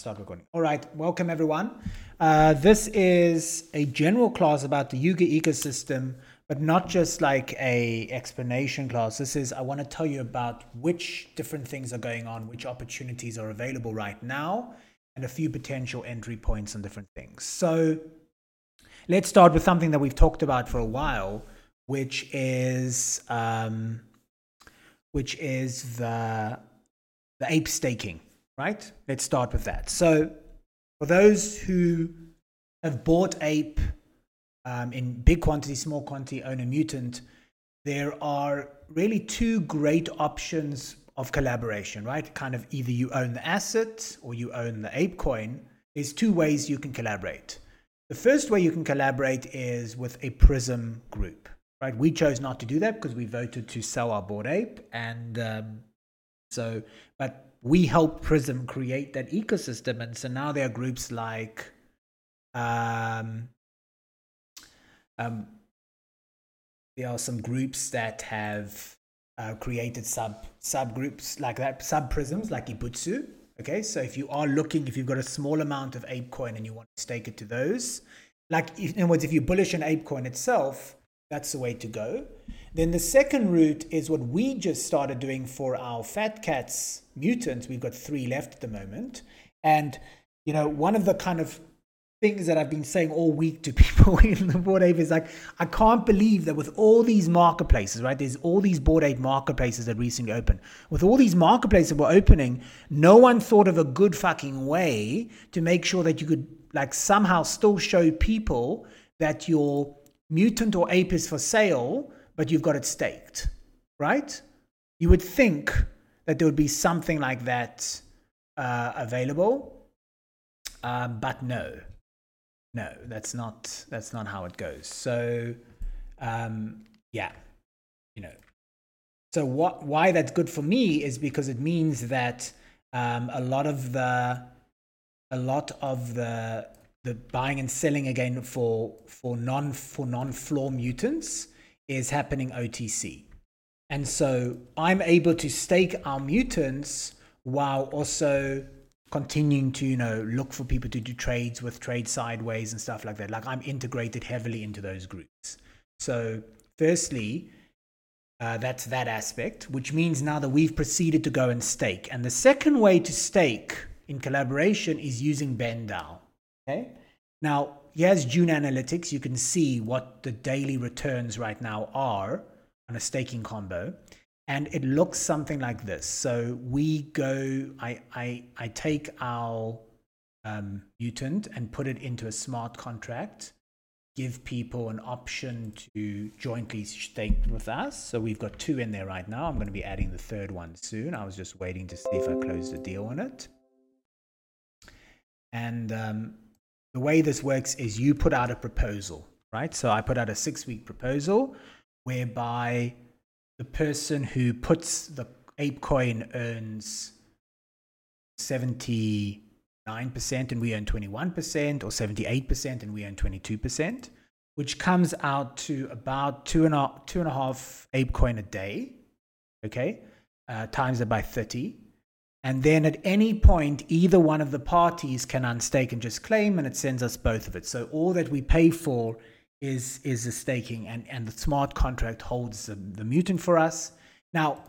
start recording. All right, welcome everyone. Uh, this is a general class about the Yuga ecosystem, but not just like a explanation class. This is I want to tell you about which different things are going on, which opportunities are available right now, and a few potential entry points on different things. So let's start with something that we've talked about for a while, which is um, which is the the ape staking right? Let's start with that. So, for those who have bought ape um, in big quantity, small quantity, own a mutant, there are really two great options of collaboration, right? Kind of either you own the asset or you own the ape coin. There's two ways you can collaborate. The first way you can collaborate is with a Prism group, right? We chose not to do that because we voted to sell our bored ape, and um, so, but we helped Prism create that ecosystem. And so now there are groups like um, um, there are some groups that have uh, created sub subgroups like that, sub prisms like Ibutsu. Okay, so if you are looking, if you've got a small amount of ApeCoin and you want to stake it to those, like in other words, if you're bullish an ApeCoin itself, that's the way to go. Then the second route is what we just started doing for our Fat Cats mutants. We've got three left at the moment. And, you know, one of the kind of things that I've been saying all week to people in the bored Ape is like, I can't believe that with all these marketplaces, right? There's all these bored Ape marketplaces that recently opened. With all these marketplaces that were opening, no one thought of a good fucking way to make sure that you could like somehow still show people that your mutant or ape is for sale but you've got it staked, right? You would think that there would be something like that uh, available, um, but no, no, that's not that's not how it goes. So, um, yeah, you know. So what? Why that's good for me is because it means that um, a lot of the a lot of the the buying and selling again for for non for non floor mutants is happening OTC. And so I'm able to stake our mutants while also continuing to, you know, look for people to do trades with trade sideways and stuff like that. Like I'm integrated heavily into those groups. So firstly, uh, that's that aspect, which means now that we've proceeded to go and stake. And the second way to stake in collaboration is using BendDAO. Okay. Now, here's Dune Analytics. You can see what the daily returns right now are on a staking combo. And it looks something like this. So we go, I, I, I take our um, mutant and put it into a smart contract, give people an option to jointly stake with us. So we've got two in there right now. I'm going to be adding the third one soon. I was just waiting to see if I close the deal on it. And um, the way this works is you put out a proposal, right? So I put out a six week proposal whereby the person who puts the ape coin earns 79% and we earn 21%, or 78% and we earn 22%, which comes out to about two and a, two and a half ape coin a day, okay, uh, times that by 30 and then at any point, either one of the parties can unstake and just claim, and it sends us both of it. So all that we pay for is is the staking, and, and the smart contract holds the, the mutant for us. Now,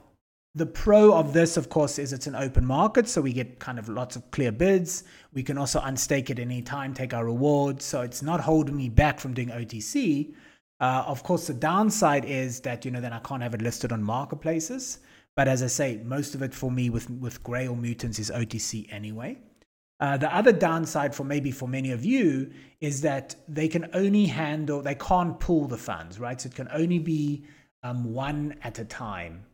the pro of this, of course, is it's an open market, so we get kind of lots of clear bids. We can also unstake at any time, take our reward, so it's not holding me back from doing OTC. Uh, of course, the downside is that you know then I can't have it listed on marketplaces. But as I say, most of it for me with, with Grail Mutants is OTC anyway. Uh, the other downside for maybe for many of you is that they can only handle, they can't pool the funds, right? So it can only be um, one at a time.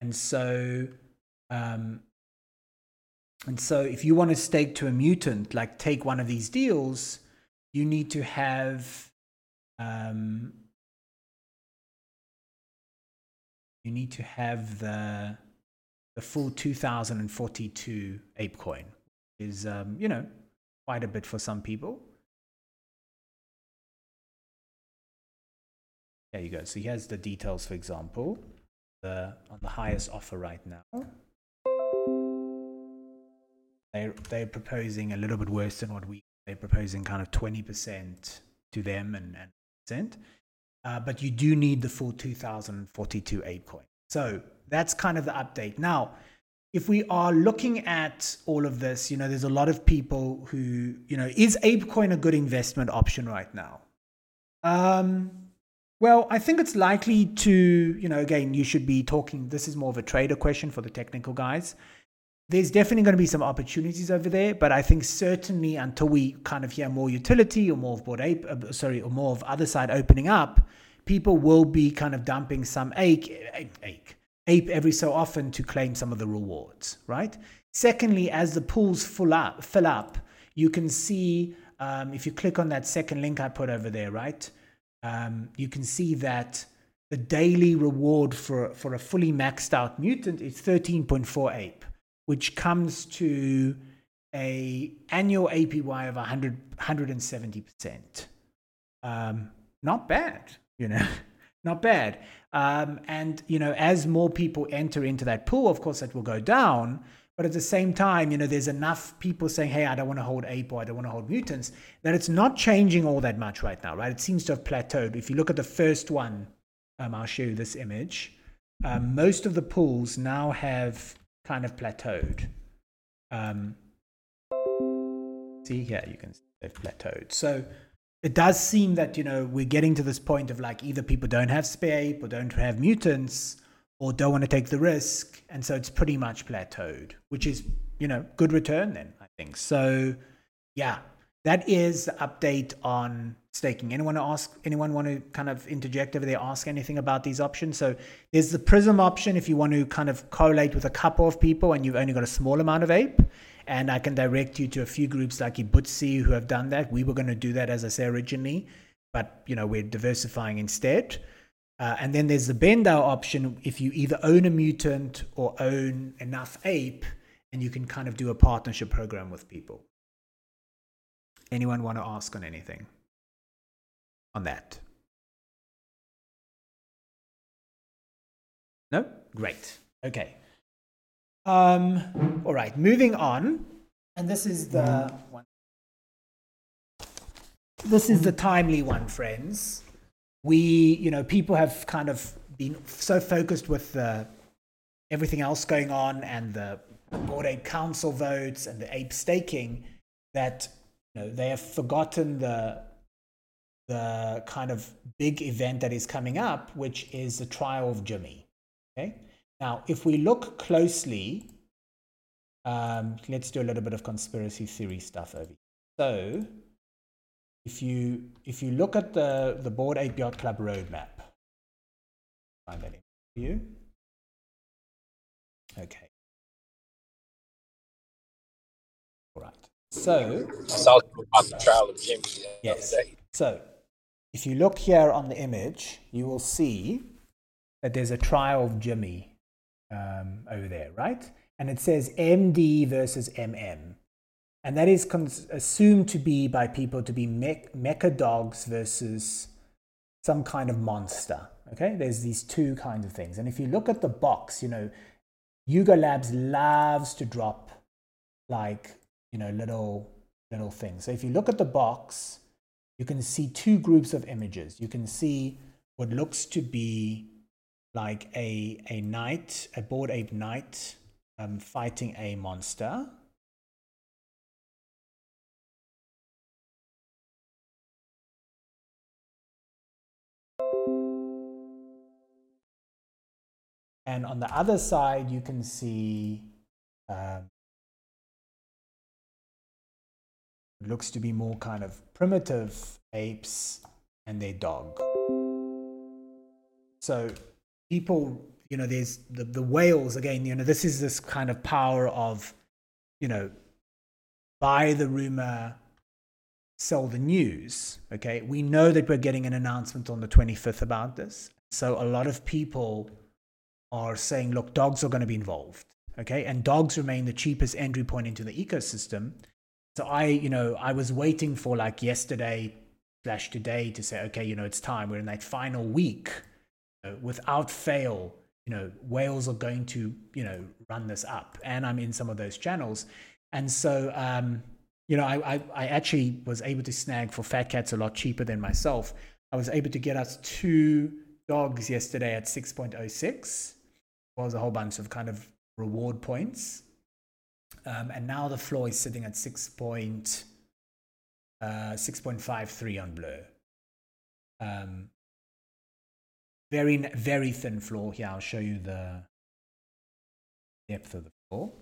And so, um, and so if you want to stake to a mutant, like take one of these deals, you need to have um, you need to have the the full 2042 ApeCoin. Is um, you know quite a bit for some people. There you go. So here's the details, for example, the on the highest offer right now. they're they're proposing a little bit worse than what we they're proposing kind of 20% to them and, and percent. Uh, but you do need the full 2042 ape coin. So that's kind of the update. Now, if we are looking at all of this, you know, there's a lot of people who, you know, is ApeCoin a good investment option right now? Um, well, I think it's likely to, you know, again, you should be talking. This is more of a trader question for the technical guys. There's definitely going to be some opportunities over there, but I think certainly until we kind of hear more utility or more of bored Ape, uh, sorry, or more of Otherside opening up, people will be kind of dumping some ape, ape, ape every so often to claim some of the rewards, right? Secondly, as the pools fill up, fill up you can see um, if you click on that second link I put over there, right? Um, you can see that the daily reward for, for a fully maxed out mutant is 13.4 ape, which comes to a annual APY of 100, 170%. Um, not bad, you know, not bad. Um, and, you know, as more people enter into that pool, of course, that will go down. But at the same time, you know, there's enough people saying, hey, I don't want to hold ape or I don't want to hold mutants, that it's not changing all that much right now, right? It seems to have plateaued. If you look at the first one, um, I'll show you this image. Um, most of the pools now have kind of plateaued. Um, see here, you can see they've plateaued. So it does seem that you know we're getting to this point of like either people don't have spare ape or don't have mutants or don't want to take the risk and so it's pretty much plateaued which is you know good return then i think so yeah that is the update on staking anyone ask anyone want to kind of interject over there ask anything about these options so there's the prism option if you want to kind of correlate with a couple of people and you've only got a small amount of ape and I can direct you to a few groups like Ibutsi who have done that. We were going to do that, as I say originally, but you know we're diversifying instead. Uh, and then there's the BendDAO option if you either own a mutant or own enough ape, and you can kind of do a partnership program with people. Anyone want to ask on anything on that? No? Great. Okay. Um, all right, moving on. And this is the one. This is the timely one, friends. We, you know, people have kind of been so focused with the everything else going on and the Bored Ape Council votes and the ape staking that you know they have forgotten the the kind of big event that is coming up, which is the trial of Jimmy. Okay, now, if we look closely, um, let's do a little bit of conspiracy theory stuff over here. So, if you if you look at the the Bored Ape Yacht Club roadmap, find that in for you. Okay. All right. So. about the trial of Jimmy. Yes. So, if you look here on the image, you will see that there's a trial of Jimmy um, over there, right? And it says MD versus MM. And that is assumed to be by people to be me- mecha dogs versus some kind of monster. Okay, there's these two kinds of things. And if you look at the box, you know, Yuga Labs loves to drop like, you know, little little things. So if you look at the box, you can see two groups of images. You can see what looks to be like a a knight, a bored ape knight, um, fighting a monster. And on the other side, you can see um, looks to be more kind of primitive apes and their dog. So people, you know, there's the, the whales again, you know, this is this kind of power of, you know, buy the rumor, sell the news. Okay. We know that we're getting an announcement on the 25th about this. So a lot of people are saying, look, dogs are going to be involved. Okay. And dogs remain the cheapest entry point into the ecosystem. So I, you know, I was waiting for like yesterday slash today to say, okay, you know, it's time. We're in that final week without fail, you know, whales are going to, you know, run this up. And I'm in some of those channels. And so, um, you know, I, I, I actually was able to snag for Fat Cats a lot cheaper than myself. I was able to get us two dogs yesterday at 6.06. Was a whole bunch of kind of reward points. Um, and now the floor is sitting at 6. Point, uh, 6.53 on Blur. Um, very, very thin floor here. I'll show you the depth of the floor.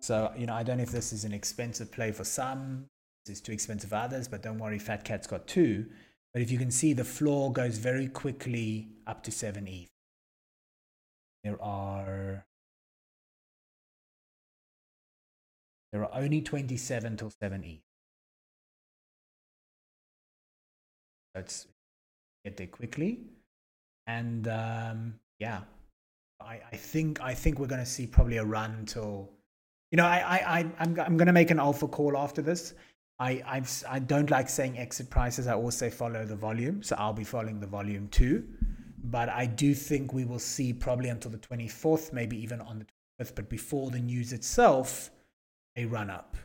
So, you know, I don't know if this is an expensive play for some, this is too expensive for others, but don't worry, Fat Cat's got two. But if you can see, the floor goes very quickly up to 7 ETH. There are there are only 27 till 7 ETH. Let's get there quickly. And um, yeah, I, I think I think we're going to see probably a run till you know, I, I, I'm, I'm going to make an alpha call after this. I, I've, I don't like saying exit prices. I always say follow the volume. So I'll be following the volume too. But I do think we will see probably until the 24th, maybe even on the 25th, but before the news itself, a run up.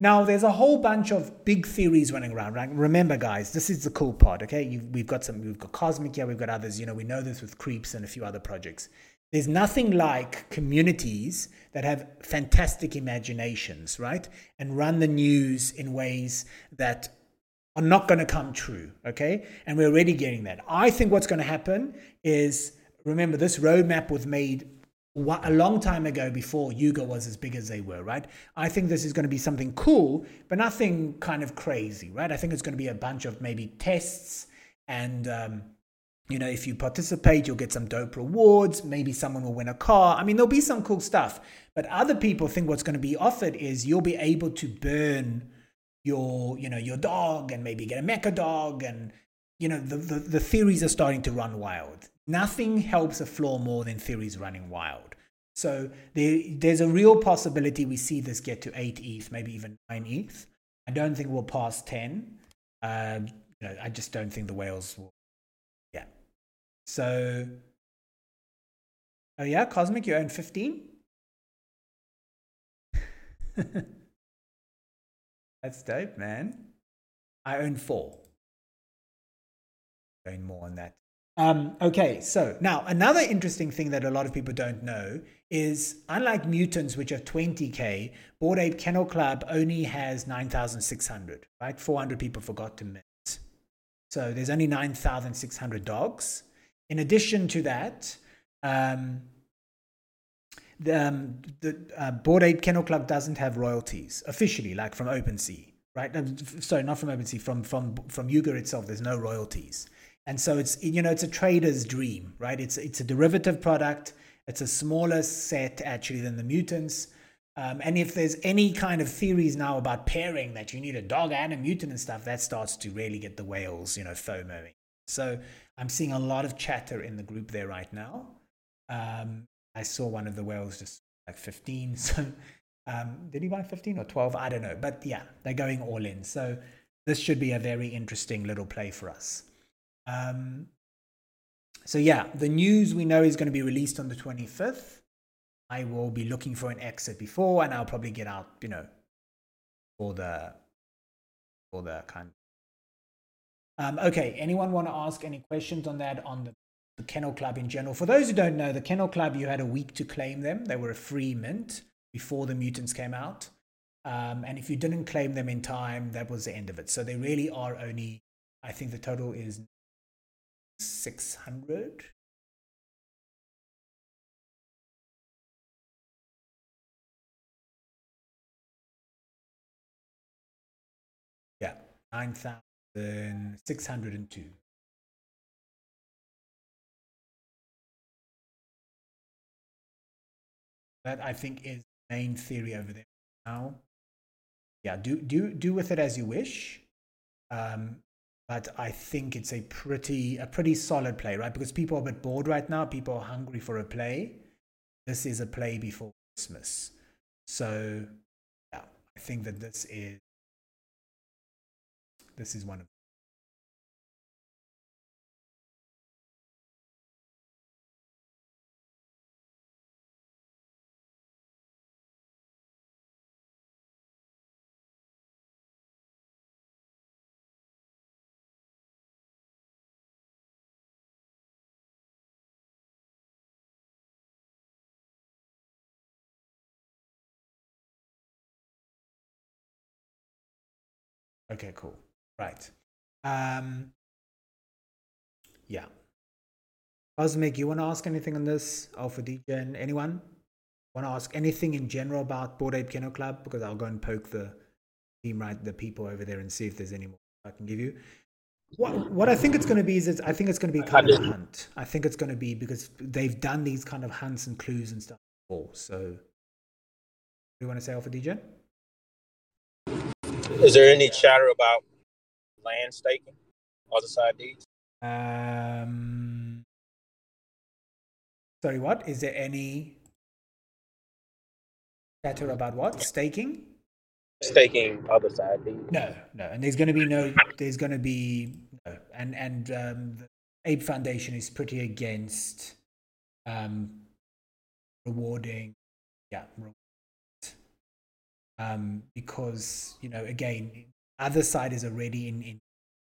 Now, there's a whole bunch of big theories running around. Right? Remember, guys, this is the cool part. Okay, You've, we've got some. We've got Cosmic here. We've got others. You know, we know this with Creeps and a few other projects. There's nothing like communities that have fantastic imaginations, right? And run the news in ways that are not going to come true, okay? And we're already getting that. I think what's going to happen is remember, this roadmap was made a long time ago before Yuga was as big as they were, right? I think this is going to be something cool, but nothing kind of crazy, right? I think it's going to be a bunch of maybe tests and um, you know, if you participate, you'll get some dope rewards. Maybe someone will win a car. I mean, there'll be some cool stuff. But other people think what's going to be offered is you'll be able to burn your, you know, your dog and maybe get a mecha dog. And, you know, the, the, the theories are starting to run wild. Nothing helps a floor more than theories running wild. So there, there's a real possibility we see this get to 8 ETH, maybe even 9 ETH. I don't think we'll pass 10. Uh, you know, I just don't think the whales will so, oh yeah, Cosmic, you own 15? That's dope, man. I own four. Going more on that. Um, okay, so now another interesting thing that a lot of people don't know is unlike mutants, which are 20k, Bored Ape Kennel Club only has 9,600, right? 400 people forgot to mint. So there's only 9,600 dogs. In addition to that, um, the, um, the uh, Bored Ape Kennel Club doesn't have royalties officially, like from OpenSea, right? Sorry, not from OpenSea, from from from Yuga itself. There's no royalties, and so it's you know it's a trader's dream, right? It's it's a derivative product. It's a smaller set actually than the mutants. Um, and if there's any kind of theories now about pairing that you need a dog and a mutant and stuff, that starts to really get the whales, you know, FOMOing. So I'm seeing a lot of chatter in the group there right now. Um, I saw one of the whales just like 15. So um, did he buy 15 or 12? I don't know. But yeah, they're going all in. So this should be a very interesting little play for us. Um, so yeah, the news we know is going to be released on the 25th. I will be looking for an exit before, and I'll probably get out, you know, for the for the kind um, okay, anyone want to ask any questions on that on the, the Kennel Club in general? For those who don't know, the Kennel Club, you had a week to claim them. They were a free mint before the mutants came out. Um, and if you didn't claim them in time, that was the end of it. So they really are only, I think the total is 600. Yeah, 9,000 then 602. That I think is the main theory over there now. Yeah, do do do with it as you wish. Um, but I think it's a pretty a pretty solid play, right? Because people are a bit bored right now. People are hungry for a play. This is a play before Christmas. So yeah, I think that this is this is one of Okay, cool. Right. Um, yeah. Cosmic, you want to ask anything on this? Alpha Degen, anyone? Want to ask anything in general about Bored Ape Kennel Club? Because I'll go and poke the team, right, the people over there and see if there's any more I can give you. What, what I think it's going to be is it's, I think it's going to be kind of a hunt. I think it's going to be because they've done these kind of hunts and clues and stuff before. So, do you want to say Alpha Degen? Is there any chatter about land staking? Otherside deeds? Um, sorry, what? Is there any chatter about what? Staking? Staking Otherside deeds? No, no. And there's going to be no, there's going to be, no. And, and um, the Ape Foundation is pretty against um, rewarding, yeah, um, because, you know, again, Otherside is already in, in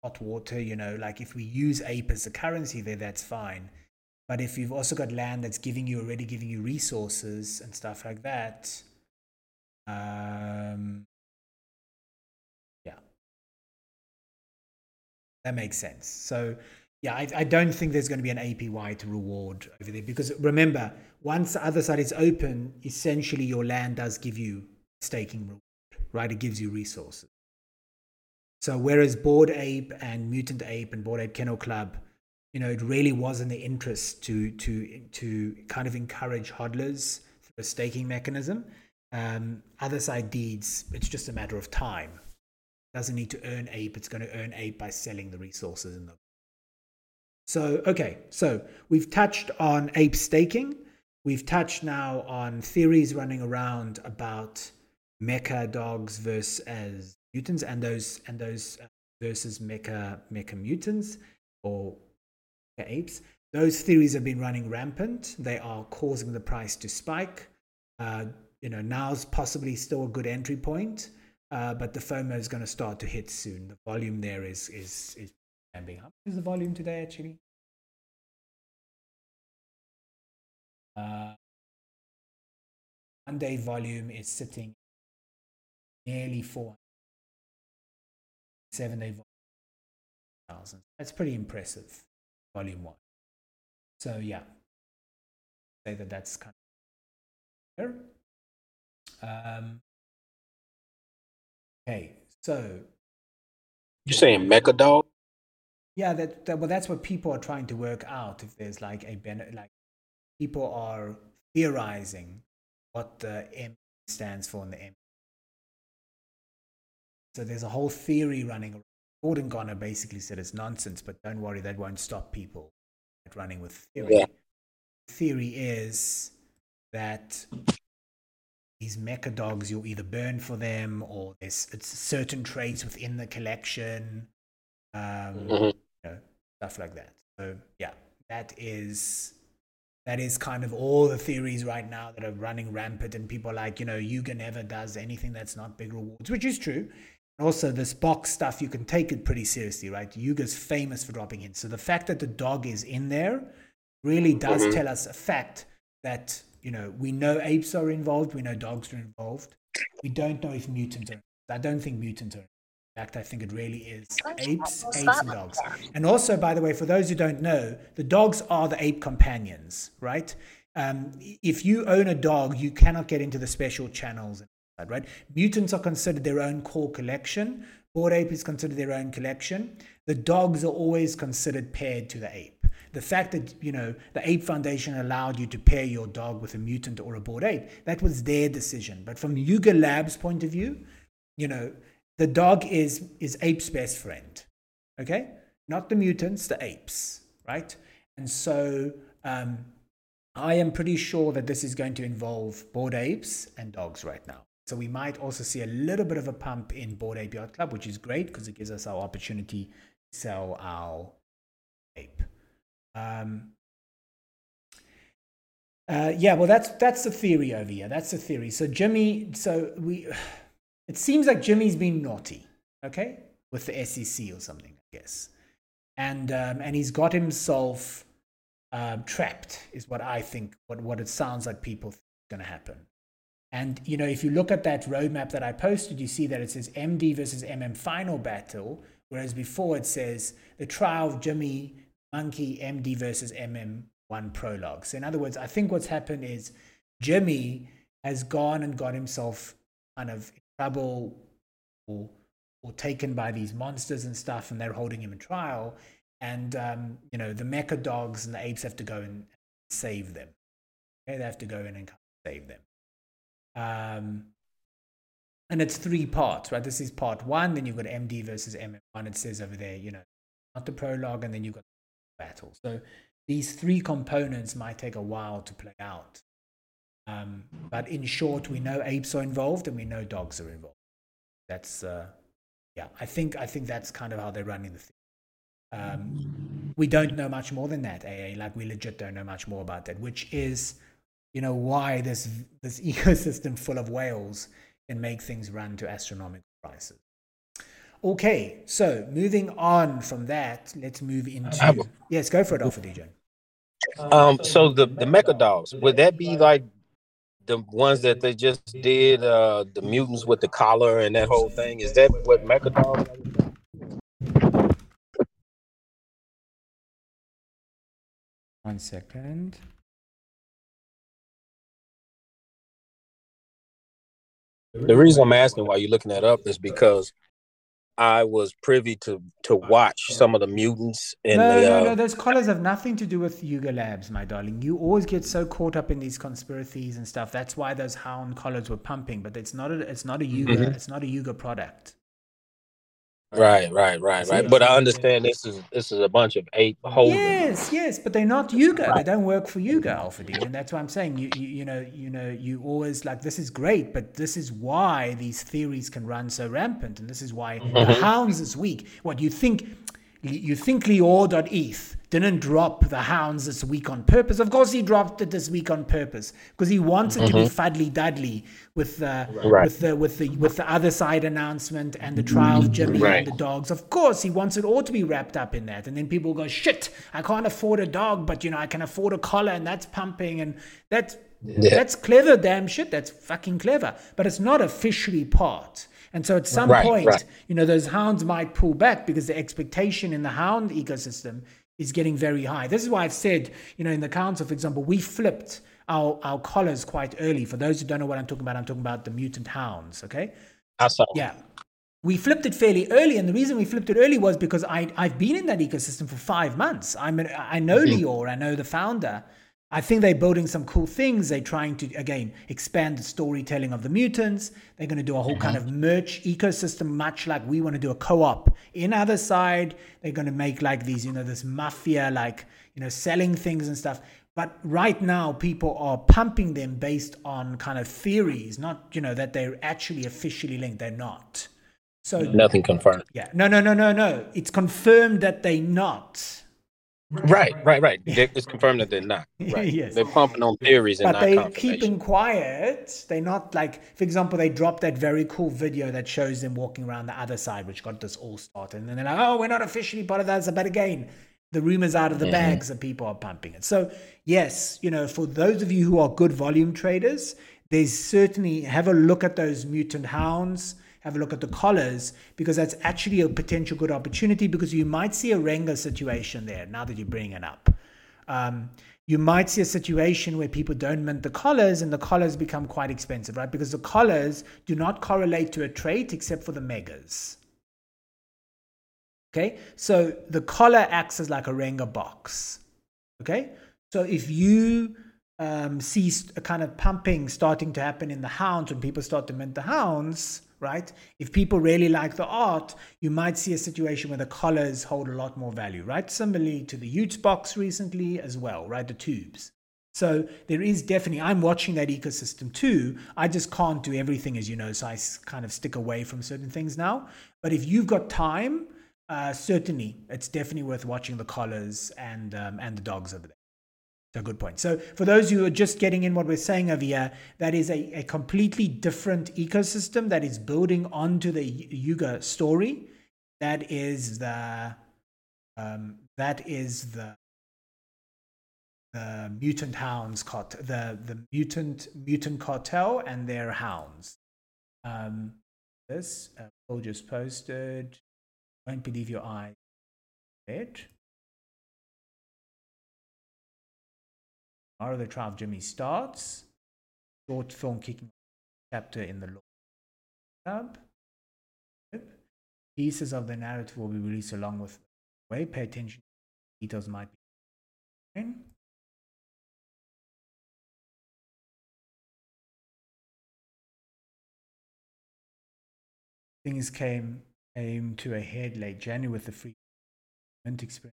hot water, you know, like if we use ape as a currency there, that's fine. But if you've also got land that's giving you already giving you resources and stuff like that, um, yeah, that makes sense. So, yeah, I, I don't think there's going to be an APY to reward over there because remember, once the Otherside is open, essentially your land does give you staking reward, right? It gives you resources. So whereas Bored Ape and Mutant Ape and Bored Ape Kennel Club, you know, it really was in the interest to to to kind of encourage hodlers through a staking mechanism. Um, Otherside deeds, it's just a matter of time. It doesn't need to earn ape; it's going to earn ape by selling the resources in them. So okay, so we've touched on ape staking. We've touched now on theories running around about mecha dogs versus mutants and those and those uh, versus mecha mecha mutants or apes. Those theories have been running rampant. They are causing the price to spike. Uh, you know, now's possibly still a good entry point, uh, but the FOMO is going to start to hit soon. The volume there is is is ramping up. Is the volume today actually? Uh, one day volume is sitting nearly 400 seven day. That's pretty impressive, volume one. So yeah, say that that's kind of there. Um, okay, so You saying Mecha Dog? yeah, that, that well, that's what people are trying to work out. If there's like a benefit, like people are theorizing what the M stands for in the M so there's a whole theory running around. Gordon Goner basically said it's nonsense, but don't worry, that won't stop people running with theory. Yeah. Theory is that these mecha dogs you'll either burn for them or there's it's certain traits within the collection, um, Mhm. you know, stuff like that. So yeah, that is that is kind of all the theories right now that are running rampant, and people are like, you know, Yuga never does anything that's not big rewards, which is true. Also, this box stuff, you can take it pretty seriously, right? Yuga's famous for dropping hints. So the fact that the dog is in there really does Mhm. tell us a fact that, you know, we know apes are involved, we know dogs are involved. We don't know if mutants are. I don't think mutants are. In fact, I think it really is apes, apes, and dogs. And also, by the way, for those who don't know, the dogs are the ape companions, right? Um, if you own a dog, you cannot get into the special channels right? Mutants are considered their own core collection. Bored ape is considered their own collection. The dogs are always considered paired to the ape. The fact that you know the Ape Foundation allowed you to pair your dog with a mutant or a bored ape, that was their decision. But from Yuga Labs' point of view, you know the dog is is ape's best friend. Okay, not the mutants, the apes, right? And so um, I am pretty sure that this is going to involve bored apes and dogs right now. So we might also see a little bit of a pump in Bored Ape Yacht Club, which is great because it gives us our opportunity to sell our ape. Um, uh, yeah, well, that's that's the theory over here. That's the theory. So Jimmy, so we, it seems like Jimmy's been naughty, okay, with the SEC or something, I guess, and um, and he's got himself um, trapped, is what I think. What what it sounds like people think is going to happen. And you know, if you look at that roadmap that I posted, you see that it says MD versus MM final battle, whereas before it says the trial of Jimmy Monkey MD versus MM one prologue. So in other words, I think what's happened is Jimmy has gone and got himself kind of in trouble or or taken by these monsters and stuff, and they're holding him in trial. And um, you know, the mecha dogs and the apes have to go and save them. Okay, they have to go in and save them. Um, and it's three parts, right? This is part one. Then you've got MD versus MM1. It says over there, you know, not the prologue, and then you've got the battle. So these three components might take a while to play out. Um, but in short, we know apes are involved and we know dogs are involved. That's uh, yeah. I think I think that's kind of how they're running the thing. Um, we don't know much more than that. AA, like we legit don't know much more about that, which is, you know, why this this ecosystem full of whales can make things run to astronomical prices. Okay, so moving on from that, let's move into yes, go for it, Alpha DJ. Um, so the the mecha dogs would that be like the ones that they just did, uh, the mutants with the collar and that whole thing? Is that what mecha dogs? One second. The reason I'm asking why you're looking that up is because I was privy to to watch some of the mutants in no, the. No, uh, no, those collars have nothing to do with Yuga Labs, my darling. You always get so caught up in these conspiracies and stuff. That's why those hound collars were pumping, but it's not a it's not a Yuga mm-hmm. it's not a Yuga product. Right, right, right, right. But I understand this is this is a bunch of eight holders. Yes, yes, but they're not Yuga. They don't work for Yuga, Alpha D, and that's why I'm saying you, you you know you know you always like this is great, but this is why these theories can run so rampant, and this is why mm-hmm. the hounds is weak. What you think you think Lior.eth didn't drop the hounds this week on purpose. Of course, he dropped it this week on purpose because he wants it mm-hmm. to be mm-hmm. Fuddly Dudley with the right. with the with the with the Otherside announcement and the trial of Jimmy right. and the dogs. Of course, he wants it all to be wrapped up in that. And then people go, "Shit, I can't afford a dog, but you know, I can afford a collar, and that's pumping, and that's yeah. that's clever, damn shit. That's fucking clever, but it's not officially part." And so at some right, point, right. you know, those hounds might pull back because the expectation in the hound ecosystem is getting very high. This is why I've said, you know, in the council, for example, we flipped our, our collars quite early. For those who don't know what I'm talking about, I'm talking about the mutant hounds, okay? Awesome. Yeah. We flipped it fairly early, and the reason we flipped it early was because I, I've been in that ecosystem for five months. I'm an, I know mm-hmm. Lior, I know the founder, I think they're building some cool things. They're trying to, again, expand the storytelling of the mutants. They're going to do a whole mm-hmm. kind of merch ecosystem, much like we want to do a co op. In Otherside, they're going to make like these, you know, this mafia, like, you know, selling things and stuff. But right now, people are pumping them based on kind of theories, not, you know, that they're actually officially linked. They're not. So nothing confirmed. Yeah. No, no, no, no, no. It's confirmed that they're not. Right, right, right. It's confirmed that they're not. Right. yes. They're pumping on theories and but they're keeping quiet. They're not like, for example, they dropped that very cool video that shows them walking around the other side, which got this all started. And then they're like, oh, we're not officially part of that. But again, the rumors out of the mm-hmm. bags that people are pumping it. So, yes, you know, for those of you who are good volume traders, there's certainly have a look at those mutant hounds have a look at the collars because that's actually a potential good opportunity because you might see a Renga situation there now that you bring it up. Um, you might see a situation where people don't mint the collars and the collars become quite expensive, right? Because the collars do not correlate to a trait except for the megas. Okay, so the collar acts as like a Renga box. Okay, so if you um, see a kind of pumping starting to happen in the hounds when people start to mint the hounds, right? If people really like the art, you might see a situation where the collars hold a lot more value, right? Similarly to the Utes box recently as well, right? The tubes. So there is definitely, I'm watching that ecosystem too. I just can't do everything, as you know, so I kind of stick away from certain things now. But if you've got time, uh, certainly it's definitely worth watching the collars and um, and the dogs over there a good point. So, for those who are just getting in what we're saying over here, that is a, a completely different ecosystem that is building onto the Yuga story. That is the um, that is the the mutant hounds cart the the mutant mutant cartel and their hounds. Um, this uh, Paul just posted. Won't believe your eyes. It. Tomorrow the trial of Jimmy starts. Short film kicking chapter in the law club. Pieces of the narrative will be released along with the way. Pay attention. Details might be. Things came came to a head late January with the free experience.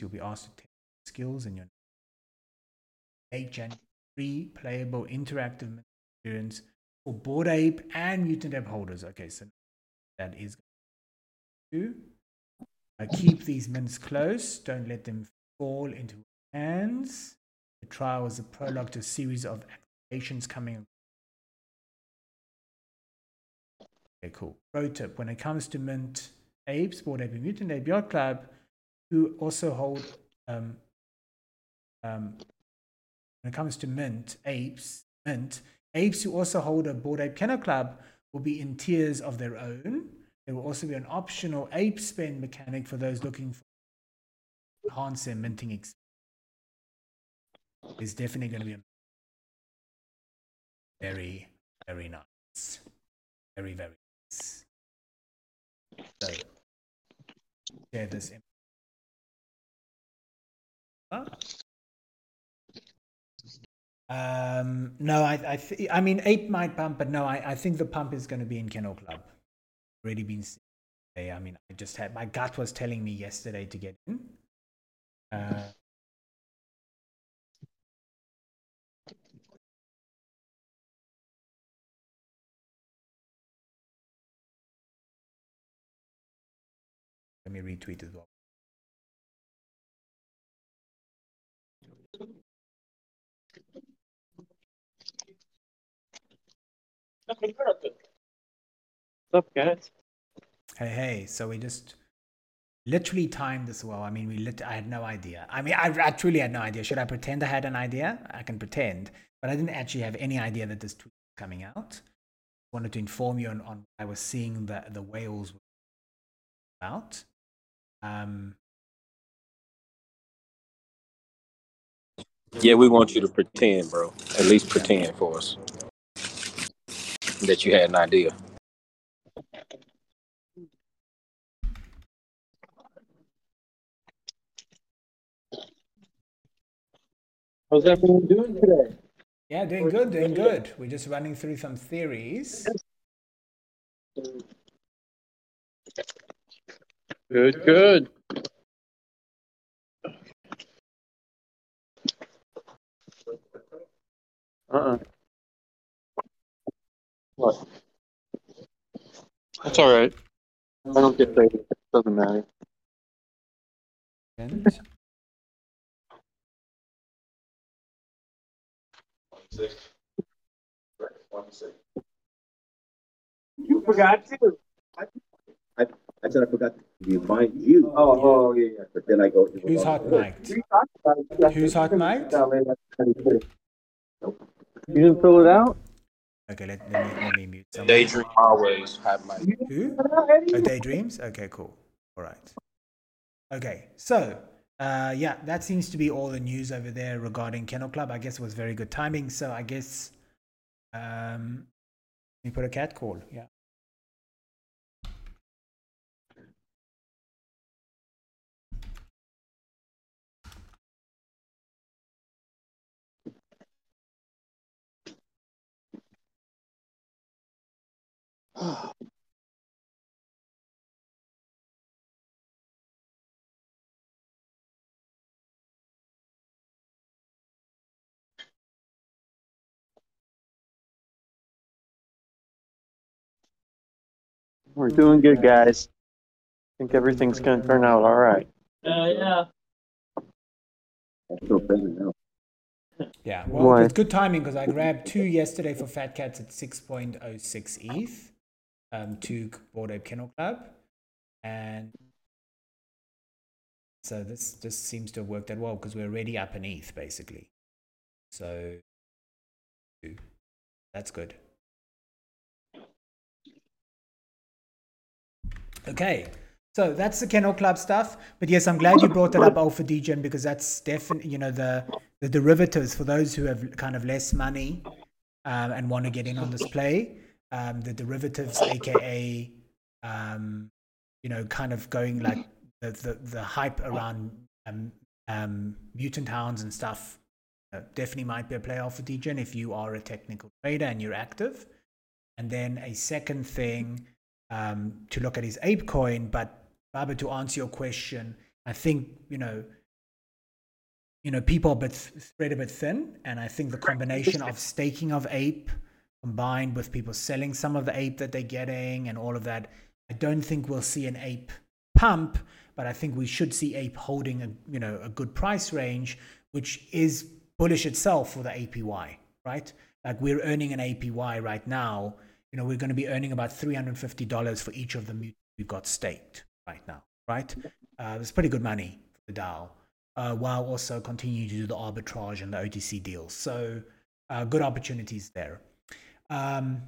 You'll be asked to test skills in your January free playable interactive experience for Bored Ape and Mutant Ape holders. Okay, so that is to uh, keep these mints close. Don't let them fall into hands. The trial is a prologue to a series of activations coming Okay, cool. Pro tip when it comes to Mint Ape, Bored Ape, and Mutant Ape Yacht Club, who also hold, um, um, when it comes to Mint Apes, Mint, apes who also hold a Bored Ape Kennel Club will be in tiers of their own. There will also be an optional ape spend mechanic for those looking for enhance their minting experience. It's definitely going to be very, very nice. Very, very so, share this. Um, no, I, I, th- I mean, ape might pump, but no, I, I think the pump is going to be in Kennel Club. Already been. I mean, I just had my gut was telling me yesterday to get in. Uh, Let me retweet as well. What's up, guys? Hey, hey. So we just literally timed this well. I mean, we lit- I had no idea. I mean, I, I truly had no idea. Should I pretend I had an idea? I can pretend, but I didn't actually have any idea that this tweet was coming out. Wanted to inform you on, on what I was seeing the the whales were out. Um, Yeah, we want you to pretend, bro. At least pretend for us that you had an idea. How's everyone doing today? yeah, doing good, doing good. We're just running through some theories. Good, good. Uh-uh. What? That's all right. I don't get paid. It doesn't matter. And You forgot to. I said I forgot to remind you. Oh, oh, yeah, yeah. But then I go. who's hot mic'd? Who's hot mic'd? You didn't fill it out? Okay, let, let me let me mute someone. Daydream always have my. Who? Oh, daydreams. Okay, cool. All right. Okay, so uh, yeah, that seems to be all the news over there regarding Kennel Club. I guess it was very good timing. So I guess um, we put a cat call. Yeah. We're doing good, guys. I think everything's gonna turn out all right. Uh, yeah. I'm still present now. Yeah, well, Why? it's good timing because I grabbed two yesterday for Fat Cats at 6.06 ETH, um, to Bored Ape Kennel Club, and so this just seems to have worked out well because we're already up an ETH basically. So that's good. Okay, so that's the Kennel Club stuff. But yes, I'm glad you brought that up, Alpha Degen, because that's definitely you know the the derivatives for those who have kind of less money um, and want to get in on this play. Um, the derivatives, aka um, you know, kind of going like the the, the hype around um, um, mutant hounds and stuff. Uh, definitely might be a play Alpha Degen if you are a technical trader and you're active. And then a second thing um, to look at is ape coin. But Baba, to answer your question, I think you know, you know, people are a bit spread a bit thin, and I think the combination of staking of ape combined with people selling some of the ape that they're getting and all of that, I don't think we'll see an ape pump, but I think we should see ape holding a you know a good price range, which is bullish itself for the APY, right? Like we're earning an APY right now you know, we're going to be earning about $350 for each of them we've got staked right now, right? Uh, it's pretty good money for the DAO, uh, while also continuing to do the arbitrage and the OTC deals. So uh, good opportunities there. Um,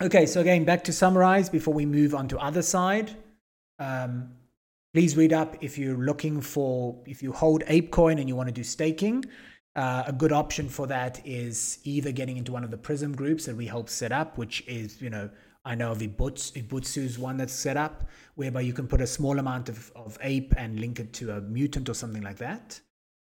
okay, so again, back to summarize before we move on to Otherside. Um, please read up if you're looking for, if you hold ApeCoin and you want to do staking. Uh, a good option for that is either getting into one of the Prism groups that we help set up, which is, you know, I know of Ibutsu, is one that's set up, whereby you can put a small amount of, of ape and link it to a mutant or something like that.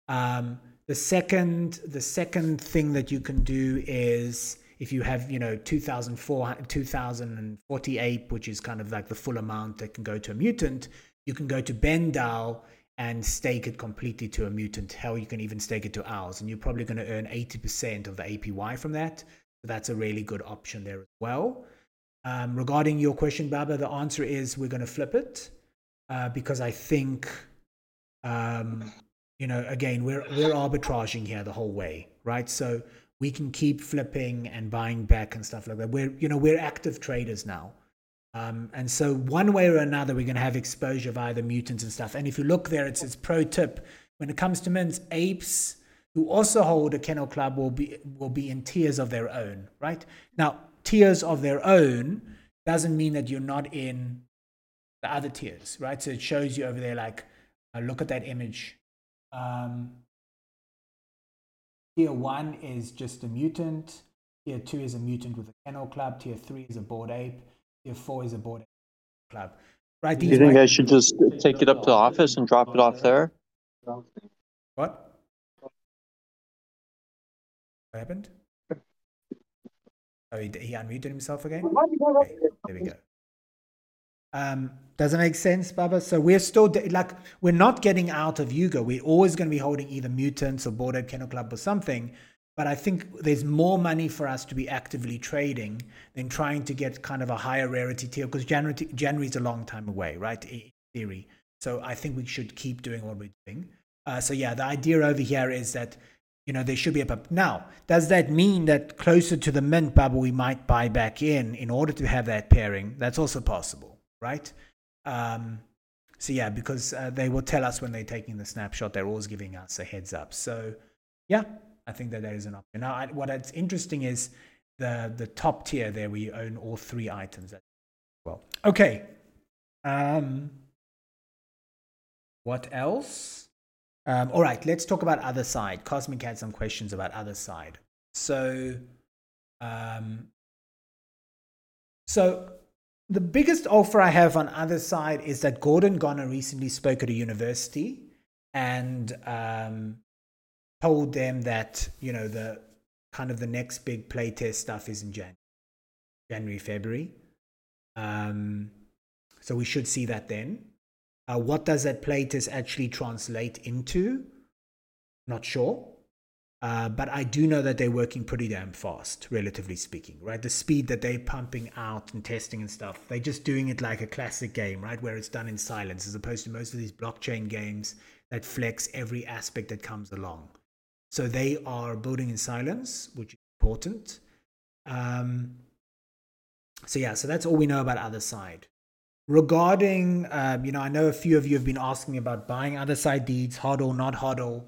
Um, the second, the second thing that you can do is if you have, you know, 2004, 2040 which is kind of like the full amount that can go to a mutant, you can go to BendDAO and stake it completely to a mutant. Hell, you can even stake it to ours, and you're probably going to earn 80% of the APY from that. So that's a really good option there as well. Um, regarding your question, Baba, the answer is we're going to flip it uh, because I think, um, you know, again, we're we're arbitraging here the whole way, right? So we can keep flipping and buying back and stuff like that. We're you know we're active traders now. Um, and so one way or another, we're going to have exposure via the mutants and stuff. And if you look there, it's its pro tip. When it comes to mints, apes who also hold a kennel club will be will be in tiers of their own, right? Now, tiers of their own doesn't mean that you're not in the other tiers, right? So it shows you over there, like, uh, look at that image. Um, tier one is just a mutant. Tier two is a mutant with a kennel club. Tier three is a bored ape if four is a boarding club. Right? Do you think I should just take it up to the office and drop it off there? What? What happened? Oh, he, he unmuted himself again? Okay, there we go. Um, does it make sense, Baba? So we're still like we're not getting out of Yuga. We're always going to be holding either mutants or Bored Ape Kennel Club or something. But I think there's more money for us to be actively trading than trying to get kind of a higher rarity tier because January, January is a long time away, right? In theory. So I think we should keep doing what we're doing. Uh, so yeah, the idea over here is that you know there should be a pub. Now, does that mean that closer to the mint bubble we might buy back in in order to have that pairing? That's also possible, right? Um, so yeah, because uh, they will tell us when they're taking the snapshot. They're always giving us a heads up. So yeah, I think that there is an option. Now, I, what is interesting is the the top tier there we own all three items. As well, okay. Um, what else? Um, all right, let's talk about Otherside. Cosmic had some questions about Otherside. So, um, so the biggest offer I have on Otherside is that Gordon Goner recently spoke at a university, and um, told them that you know the kind of the next big playtest stuff is in Jan- January, February. Um, so we should see that then. Uh, what does that playtest actually translate into? Not sure. Uh, but I do know that they're working pretty damn fast, relatively speaking, right? The speed that they're pumping out and testing and stuff, they're just doing it like a classic game, right? Where it's done in silence, as opposed to most of these blockchain games that flex every aspect that comes along. So they are building in silence, which is important. Um, so yeah, so that's all we know about Otherside. regarding, um, you know, I know a few of you have been asking about buying Otherside deeds, hodl, not hodl.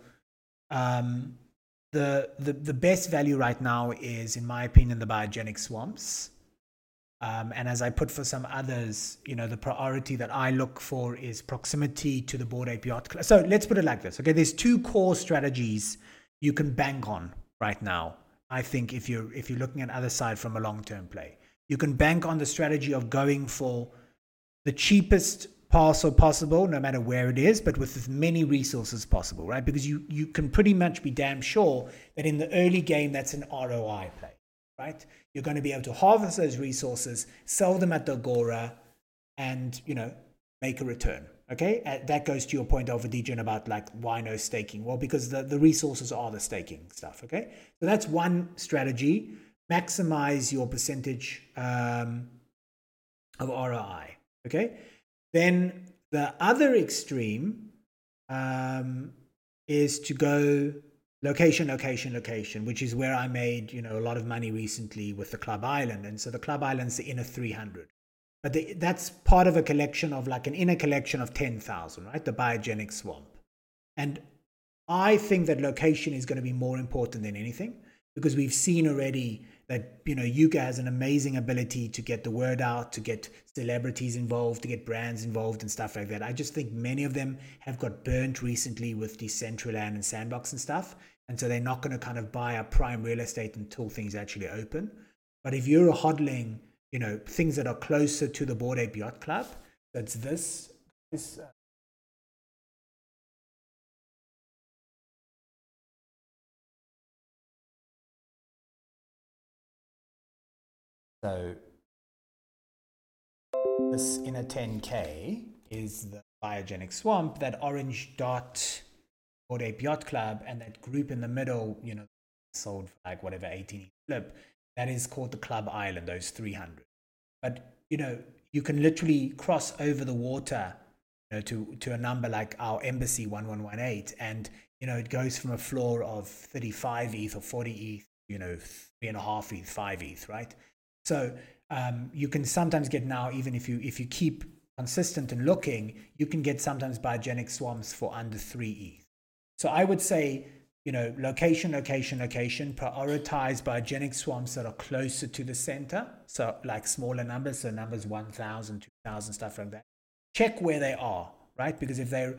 Um, the, the the best value right now is, in my opinion, the biogenic swamps. Um, and as I put for some others, you know, the priority that I look for is proximity to the Bored Club. So let's put it like this. Okay, there's two core strategies you can bank on right now. I think if you're if you're looking at Otherside from a long term play, you can bank on the strategy of going for the cheapest parcel possible, no matter where it is, but with as many resources possible, right? Because you you can pretty much be damn sure that in the early game that's an ROI play, right? You're going to be able to harvest those resources, sell them at the agora, and you know make a return. Okay, uh, that goes to your point Alpha Degen about like why no staking? Well, because the, the resources are the staking stuff. Okay, so that's one strategy. Maximize your percentage um, of ROI. Okay, then the other extreme um, is to go location, location, location, which is where I made you know a lot of money recently with the Club Island, and so the Club Island's the inner 300 but the, that's part of a collection of like an inner collection of 10,000, right? The biogenic swamp. And I think that location is going to be more important than anything because we've seen already that you know Yuga has an amazing ability to get the word out, to get celebrities involved, to get brands involved and stuff like that. I just think many of them have got burnt recently with Decentraland and Sandbox and stuff, and so they're not going to kind of buy up prime real estate until things actually open. But if you're a hodling you know, things that are closer to the Bored Ape Yacht Club. That's this. this uh, so this inner 10K is the biogenic swamp, that orange dot Bored Ape Yacht Club, and that group in the middle, you know, sold for like whatever 18 flip that is called the Club Island, those 300. But, you know, you can literally cross over the water you know, to, to a number like our embassy 1118. And, you know, it goes from a floor of 35 ETH or 40 ETH, you know, three and a half ETH, five ETH, right? So um, you can sometimes get now, even if you if you keep consistent and looking, you can get sometimes biogenic swamps for under three ETH. So I would say you know, location, location, location, prioritize biogenic swamps that are closer to the center. So like smaller numbers, so numbers 1,000, 2,000, stuff like that. Check where they are, right? Because if they're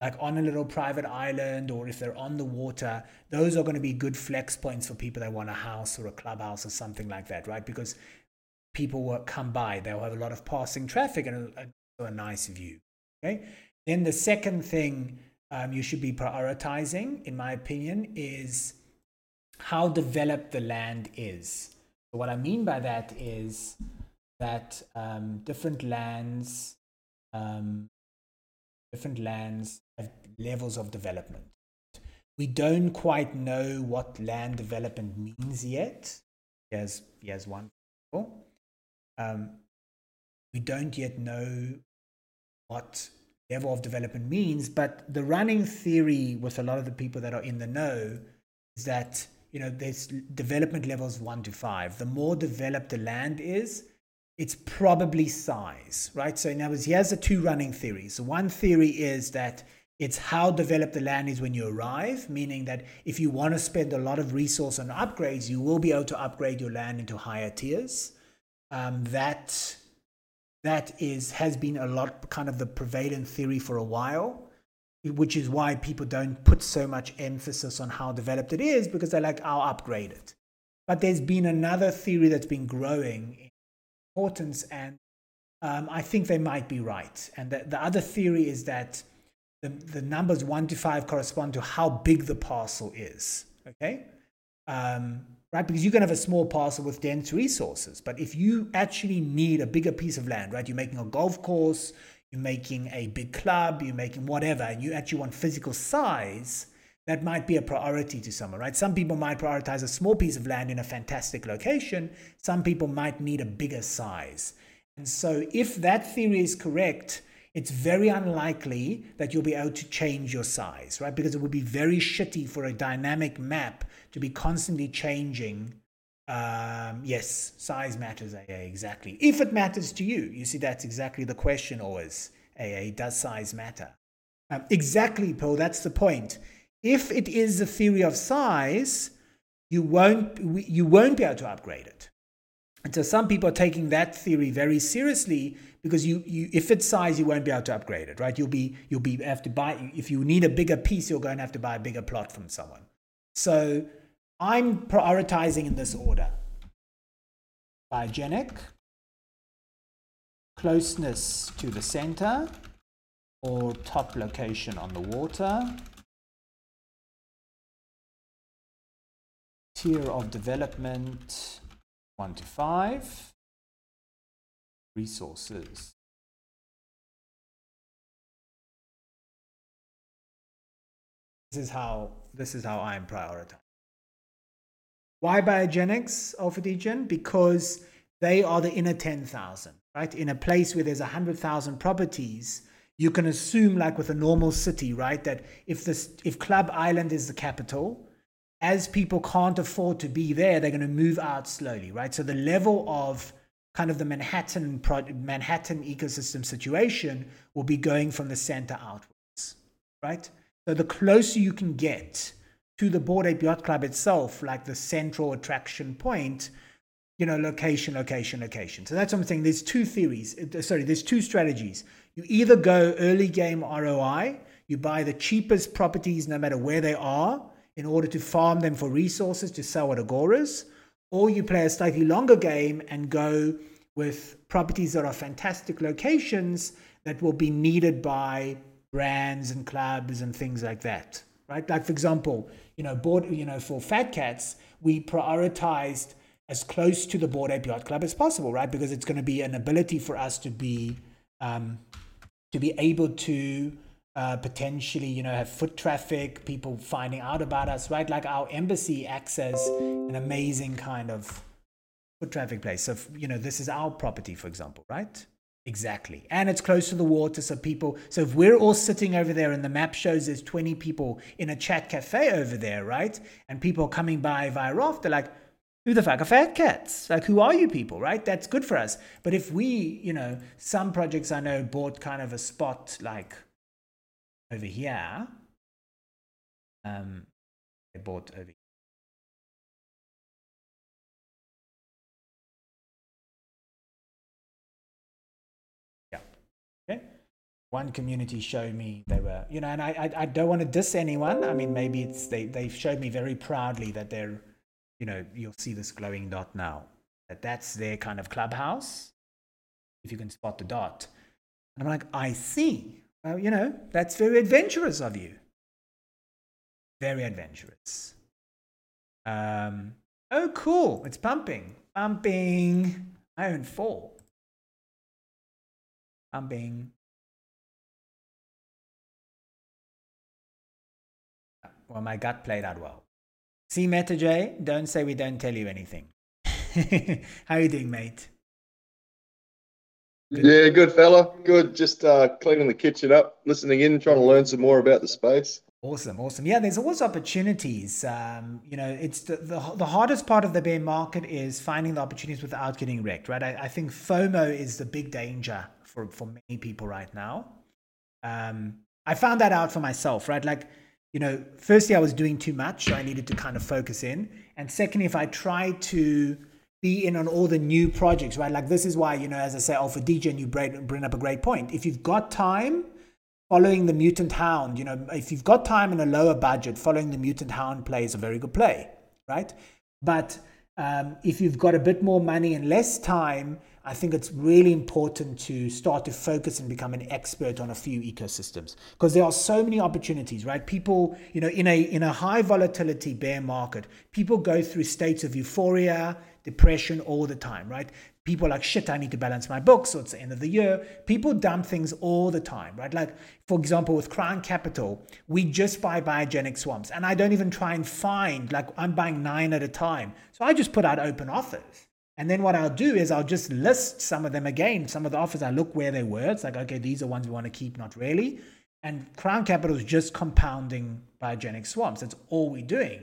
like on a little private island or if they're on the water, those are going to be good flex points for people that want a house or a clubhouse or something like that, right? Because people will come by, they'll have a lot of passing traffic and a, a nice view. Okay. Then the second thing um, you should be prioritizing, in my opinion, is how developed the land is. So what I mean by that is that um, different lands, um, different lands have levels of development. We don't quite know what land development means yet. Here's, here's one. Um, we don't yet know what level of development means. But the running theory with a lot of the people that are in the know is that you know there's development levels one to five. The more developed the land is, it's probably size, right? So in other words, has the two running theories. So one theory is that it's how developed the land is when you arrive, meaning that if you want to spend a lot of resource on upgrades, you will be able to upgrade your land into higher tiers. Um, that that is has been a lot kind of the prevalent theory for a while which is why people don't put so much emphasis on how developed it is because they're like i'll upgrade it but there's been another theory that's been growing in importance and um, i think they might be right and the, the other theory is that the, the numbers 1 to 5 correspond to how big the parcel is okay um, right? Because you can have a small parcel with dense resources, but if you actually need a bigger piece of land, right? You're making a golf course, you're making a big club, you're making whatever, and you actually want physical size, that might be a priority to someone, right? Some people might prioritize a small piece of land in a fantastic location. Some people might need a bigger size. And so, if that theory is correct, it's very unlikely that you'll be able to change your size, right? Because it would be very shitty for a dynamic map to be constantly changing Um, yes, size matters, AA, exactly. If it matters to you, you see, that's exactly the question always. AA, does size matter? Um, exactly, Paul, that's the point. If it is a theory of size, you won't, you won't be able to upgrade it. And so some people are taking that theory very seriously because you, you if it's size, you won't be able to upgrade it, right? You'll be you'll be have to buy if you need a bigger piece, you're going to have to buy a bigger plot from someone. So I'm prioritizing in this order. Biogenic, closeness to the center, or top location on the water, tier of development 1 to 5, resources. This is how this is how I'm prioritizing. Why biogenics, Alpha Degen? Because they are the inner 10,000, right? In a place where there's 100,000 properties, you can assume, like with a normal city, right, that if this if Club Island is the capital, as people can't afford to be there, they're going to move out slowly, right? So the level of kind of the Manhattan Manhattan ecosystem situation will be going from the center outwards, right? So the closer you can get to the Bored Ape Yacht Club itself, like the central attraction point, you know, location, location, location. So that's what I'm saying. There's two theories. Uh, sorry, there's two strategies. You either go early game ROI, you buy the cheapest properties no matter where they are in order to farm them for resources to sell at agoras, or you play a slightly longer game and go with properties that are fantastic locations that will be needed by brands and clubs and things like that right? Like for example you know board you know for fat cats we prioritized as close to the Bored Ape Yacht Club as possible right? Because it's going to be an ability for us to be um, to be able to uh, potentially, you know, have foot traffic, people finding out about us, right? Like our embassy acts as an amazing kind of foot traffic place. So, you know, this is our property, for example, right? Exactly. And it's close to the water. So people, so if we're all sitting over there and the map shows there's 20 people in a chat cafe over there, right? And people are coming by via raft, they're like, who the fuck are fat cats? Like, who are you people, right? That's good for us. But if we, you know, some projects I know bought kind of a spot like over here, um, I bought over here. Yeah. Okay. One community showed me they were, you know, and I, I, I don't want to diss anyone. I mean, maybe it's they, they showed me very proudly that they're, you know, you'll see this glowing dot now. That that's their kind of clubhouse. If you can spot the dot. And I'm like, I see. Well, you know, that's very adventurous of you. Very adventurous. Um, oh, cool. It's pumping. Pumping. I own four. Pumping. Well, my gut played out well. See, Meta J, don't say we don't tell you anything. How you doing, mate? Yeah, good fella. Good. Just uh, cleaning the kitchen up, listening in, trying to learn some more about the space. Awesome, awesome. Yeah, there's always opportunities. Um, you know, it's the, the, the hardest part of the bear market is finding the opportunities without getting wrecked, right? I, I think FOMO is the big danger for for many people right now. Um, I found that out for myself, right? Like, you know, firstly, I was doing too much, so I needed to kind of focus in, and secondly, if I tried to be in on all the new projects, right? Like this is why, you know, as I say, Alpha Degen, and you bring up a great point. If you've got time, following the Mutant Hound, you know, if you've got time and a lower budget, following the Mutant Hound play is a very good play, right? But um, if you've got a bit more money and less time, I think it's really important to start to focus and become an expert on a few ecosystems because there are so many opportunities, right? People, you know, in a in a high volatility bear market, people go through states of euphoria, depression all the time, right? People are like, shit, I need to balance my books, so it's the end of the year. People dump things all the time, right? Like, for example, with Crown Capital, we just buy biogenic swamps, and I don't even try and find, like, I'm buying nine at a time. So I just put out open offers. And then what I'll do is I'll just list some of them again. Some of the offers, I look where they were. It's like, okay, these are ones we want to keep, not really. And Crown Capital is just compounding biogenic swamps. That's all we're doing.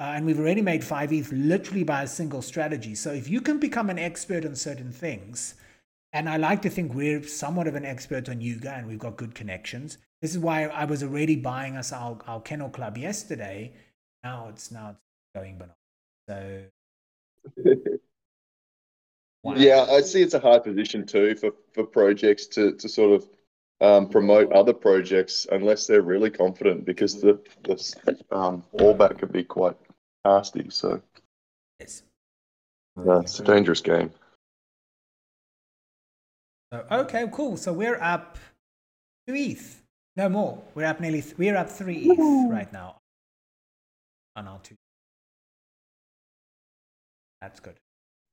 Uh, and we've already made 5 ETH literally by a single strategy. So if you can become an expert on certain things, and I like to think we're somewhat of an expert on Yuga and we've got good connections. This is why I was already buying us our, our kennel club yesterday. Now it's now it's going bananas. So wow. Yeah, I see it's a hard position too for, for projects to, to sort of um, promote other projects unless they're really confident because the, the um, fallback be quite nasty. So Yes. yeah, it's a dangerous game. So, okay, cool. So we're up two ETH. No more. We're up nearly. Th- we're up three ETH right now. On our two. That's good.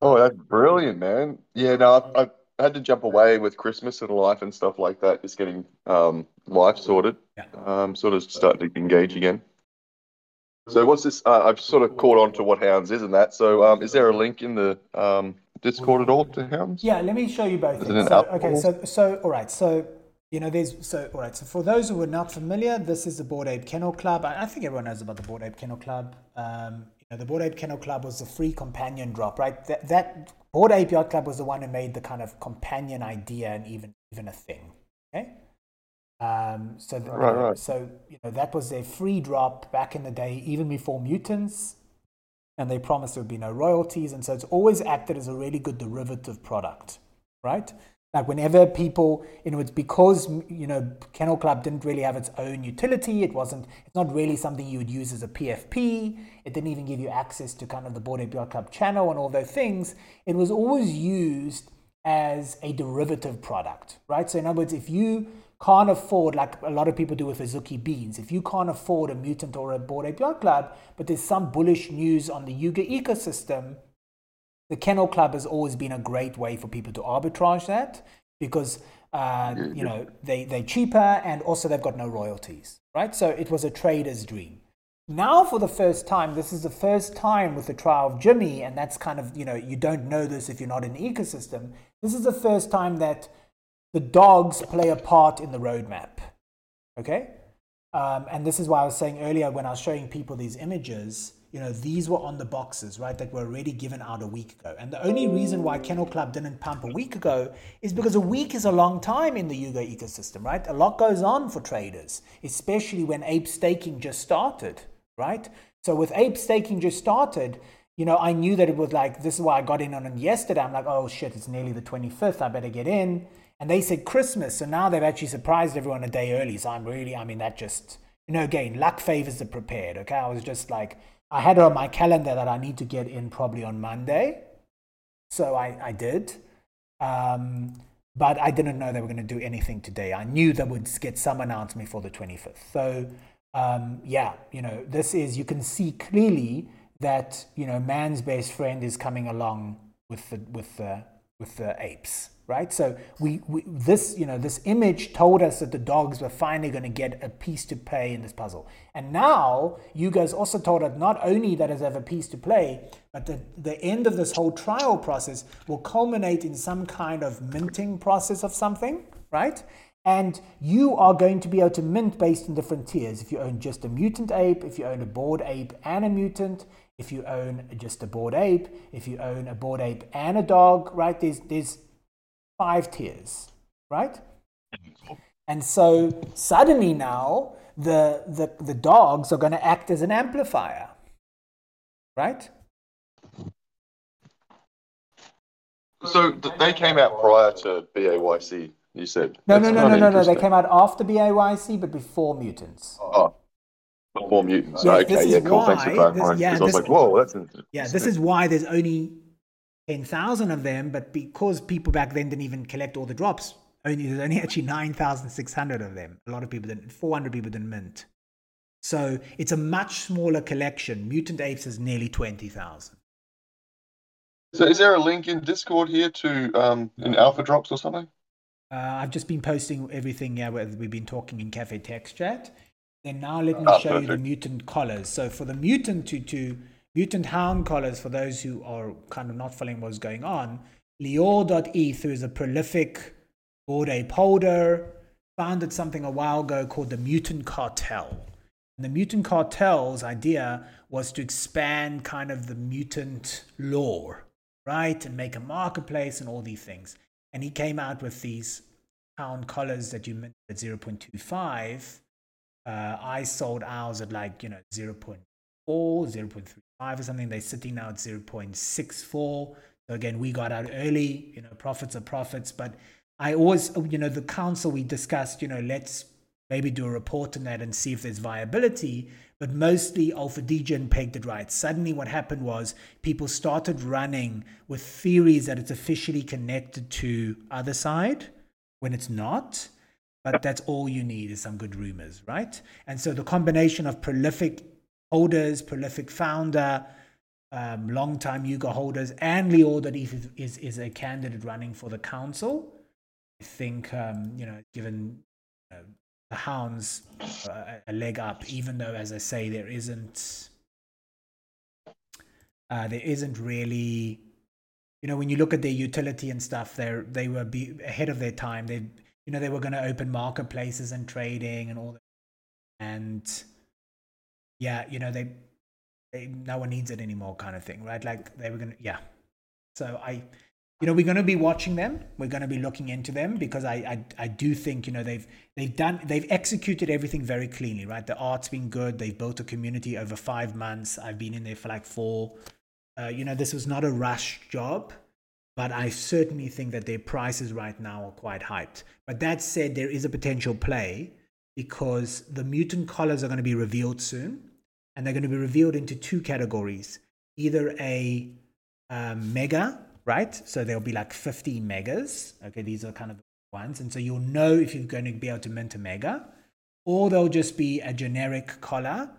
Oh, that's brilliant, man. Yeah, no, I, I had to jump away with Christmas and life and stuff like that, just getting um, life sorted. Yeah. Um, sort of starting to engage again. So what's this? Uh, I've sort of caught on to what Hounds is and that. So um, is there a link in the um, Discord at all to Hounds? Yeah, let me show you both. Is it an So, okay, so so all right, so you know, there's so all right. So for those who are not familiar, this is the Bored Ape Kennel Club. I, I think everyone knows about the Bored Ape Kennel Club. Um, you know, the Bored Ape Kennel Club was the free companion drop, right? That that Bored Ape Yacht Club was the one who made the kind of companion idea and even even a thing. Okay. Um, so the, Right, right. so you know that was their free drop back in the day, even before mutants and they promised there would be no royalties. And so it's always acted as a really good derivative product, right? Like whenever people, you know, it's because, you know, Kennel Club didn't really have its own utility. It wasn't, it's not really something you would use as a PFP. It didn't even give you access to kind of the Bored Ape Yacht Club channel and all those things. It was always used as a derivative product, right? So in other words, if you can't afford, like a lot of people do with Azuki Beanz, if you can't afford a mutant or a Bored Yacht Club, but there's some bullish news on the Yuga ecosystem, the Kennel Club has always been a great way for people to arbitrage that because uh, you know they they're cheaper and also they've got no royalties, right? So it was a trader's dream. Now, for the first time, this is the first time with the trial of Jimmy, and that's kind of you know you don't know this if you're not in the ecosystem. This is the first time that the dogs play a part in the roadmap. Okay, um, and this is why I was saying earlier when I was showing people these images, you know, these were on the boxes, right, that were already given out a week ago. And the only reason why Kennel Club didn't pump a week ago is because a week is a long time in the Yuga ecosystem, right? A lot goes on for traders, especially when ape staking just started, right? So with ape staking just started, you know, I knew that it was like, this is why I got in on it yesterday. I'm like, oh shit, it's nearly the 25th. I better get in. And they said Christmas. So now they've actually surprised everyone a day early. So I'm really, I mean, that just, you know, again, luck favors the prepared. Okay. I was just like, I had it on my calendar that I need to get in probably on Monday. So I, I did. Um, but I didn't know they were going to do anything today. I knew they would get some announcement for the 25th. So, um, yeah, you know, this is, you can see clearly that, you know, man's best friend is coming along with the, with the, with the apes right? So we, we this you know this image told us that the dogs were finally going to get a piece to play in this puzzle. And now you guys also told us not only that it have a piece to play but that the end of this whole trial process will culminate in some kind of minting process of something right? And you are going to be able to mint based on different tiers. If you own just a mutant ape if you own a bored ape and a mutant if you own just a bored ape if you own a bored ape and a dog right? There's there's five tiers, right? Mm-hmm. And so suddenly now the, the, the dogs are going to act as an amplifier, right? So they came out prior to BAYC. You said No, no, no, no, no, no. They came out after BAYC, but before Mutants. Oh, oh, before mutants. Yes, okay, yeah, cool. Thanks for why clarifying. this- yeah, 'cause I was this- like, whoa, that's interesting. Yeah, this is why there's only 10,000 of them, but because people back then didn't even collect all the drops, only there's only actually 9,600 of them. A lot of people didn't, 400 people didn't mint. So it's a much smaller collection. Mutant Apes is nearly 20,000. So is there a link in Discord here to um in alpha drops or something? Uh, I've just been posting everything yeah, where we've been talking in Cafe Text Chat. And now let me Ah, show you the mutant collars. So for the mutant to, to mutant hound collars, for those who are kind of not following what's going on, Lior.eth, who is a prolific bored ape holder, founded something a while ago called the Mutant Cartel. And the Mutant Cartel's idea was to expand kind of the mutant lore, right? And make a marketplace and all these things. And he came out with these pound collars that you mint at 0.25. Uh, I sold ours at like, you know, 0.4, 0.35 or something. They're sitting now at 0.64. So again, we got out early, you know, profits are profits. But I always, you know, the council we discussed, you know, let's maybe do a report on that and see if there's viability. But mostly Alpha Degen pegged it right. Suddenly, what happened was people started running with theories that it's officially connected to Otherside when it's not. But that's all you need is some good rumors, right? And so the combination of prolific holders, prolific founder, um, long-time Yuga holders, and Lior that is, is, is a candidate running for the council. I think, um, you know, given uh, the hounds uh, a leg up, even though, as I say, there isn't uh, there isn't really, you know, when you look at their utility and stuff, they they were be ahead of their time. They, you know, they were going to open marketplaces and trading and all that, and yeah, you know, they, they no one needs it anymore, kind of thing, right? Like they were to, yeah. So I you know we're going to be watching them. We're going to be looking into them because I, I i do think you know they've they've done they've executed everything very cleanly right? The art's been good. They've built a community over five months. I've been in there for like four. Uh, you know this was not a rush job but i certainly think that their prices right now are quite hyped. But that said there is a potential play because the mutant collars are going to be revealed soon and they're going to be revealed into two categories either a um, mega right? So there'll be like 50 megas. Okay, these are kind of ones. And so you'll know if you're going to be able to mint a mega, or they'll just be a generic collar,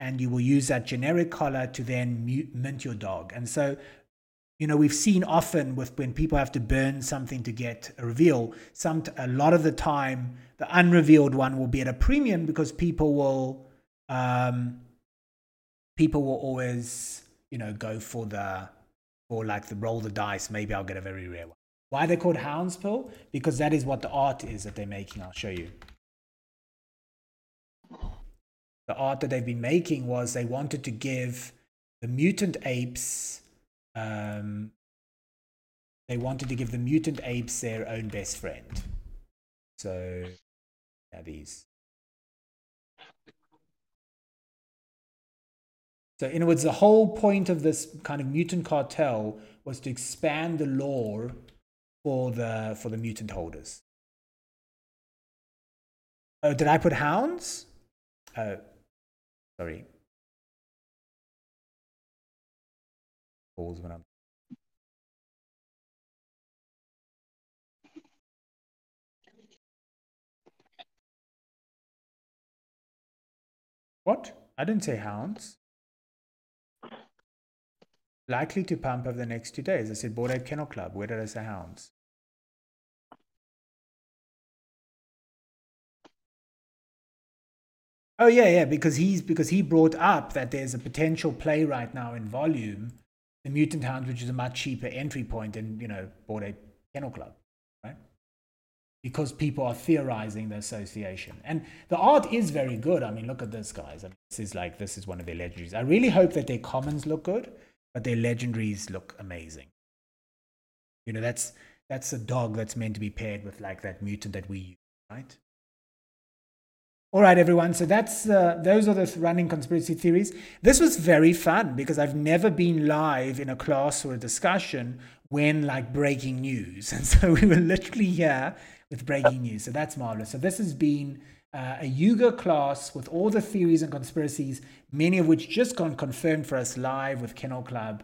and you will use that generic collar to then mint your dog. And so, you know, we've seen often with when people have to burn something to get a reveal, some a lot of the time the unrevealed one will be at a premium because people will um, people will always you know go for the or like the roll the dice, maybe I'll get a very rare one. Why they're called Hounds Pill? Because that is what the art is that they're making. I'll show you. The art that they've been making was they wanted to give the mutant apes, um, they wanted to give the mutant apes their own best friend. So, yeah, these. So, in other words, the whole point of this kind of mutant cartel was to expand the lore for the for the mutant holders. Oh, did I put hounds? Oh, sorry. Pause when I'm. What? I didn't say hounds. Likely to pump over the next two days. I said Bored Ape Kennel Club. Where did I say hounds? Oh yeah, yeah, because he's because he brought up that there's a potential play right now in volume, the Mutant Hounds, which is a much cheaper entry point than you know Bored Ape Kennel Club, right? Because people are theorizing the association, and the art is very good. I mean, look at this, guys. I mean, this is like this is one of their legendaries. I really hope that their commons look good but their legendaries look amazing. You know, that's that's a dog that's meant to be paired with like that mutant that we use, right? All right, everyone. So that's uh, those are the running conspiracy theories. This was very fun because I've never been live in a class or a discussion when like breaking news, and so we were literally here with breaking news. So that's marvelous. So this has been uh, a Yuga class with all the theories and conspiracies, many of which just got confirmed for us live with Kennel Club.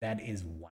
That is one.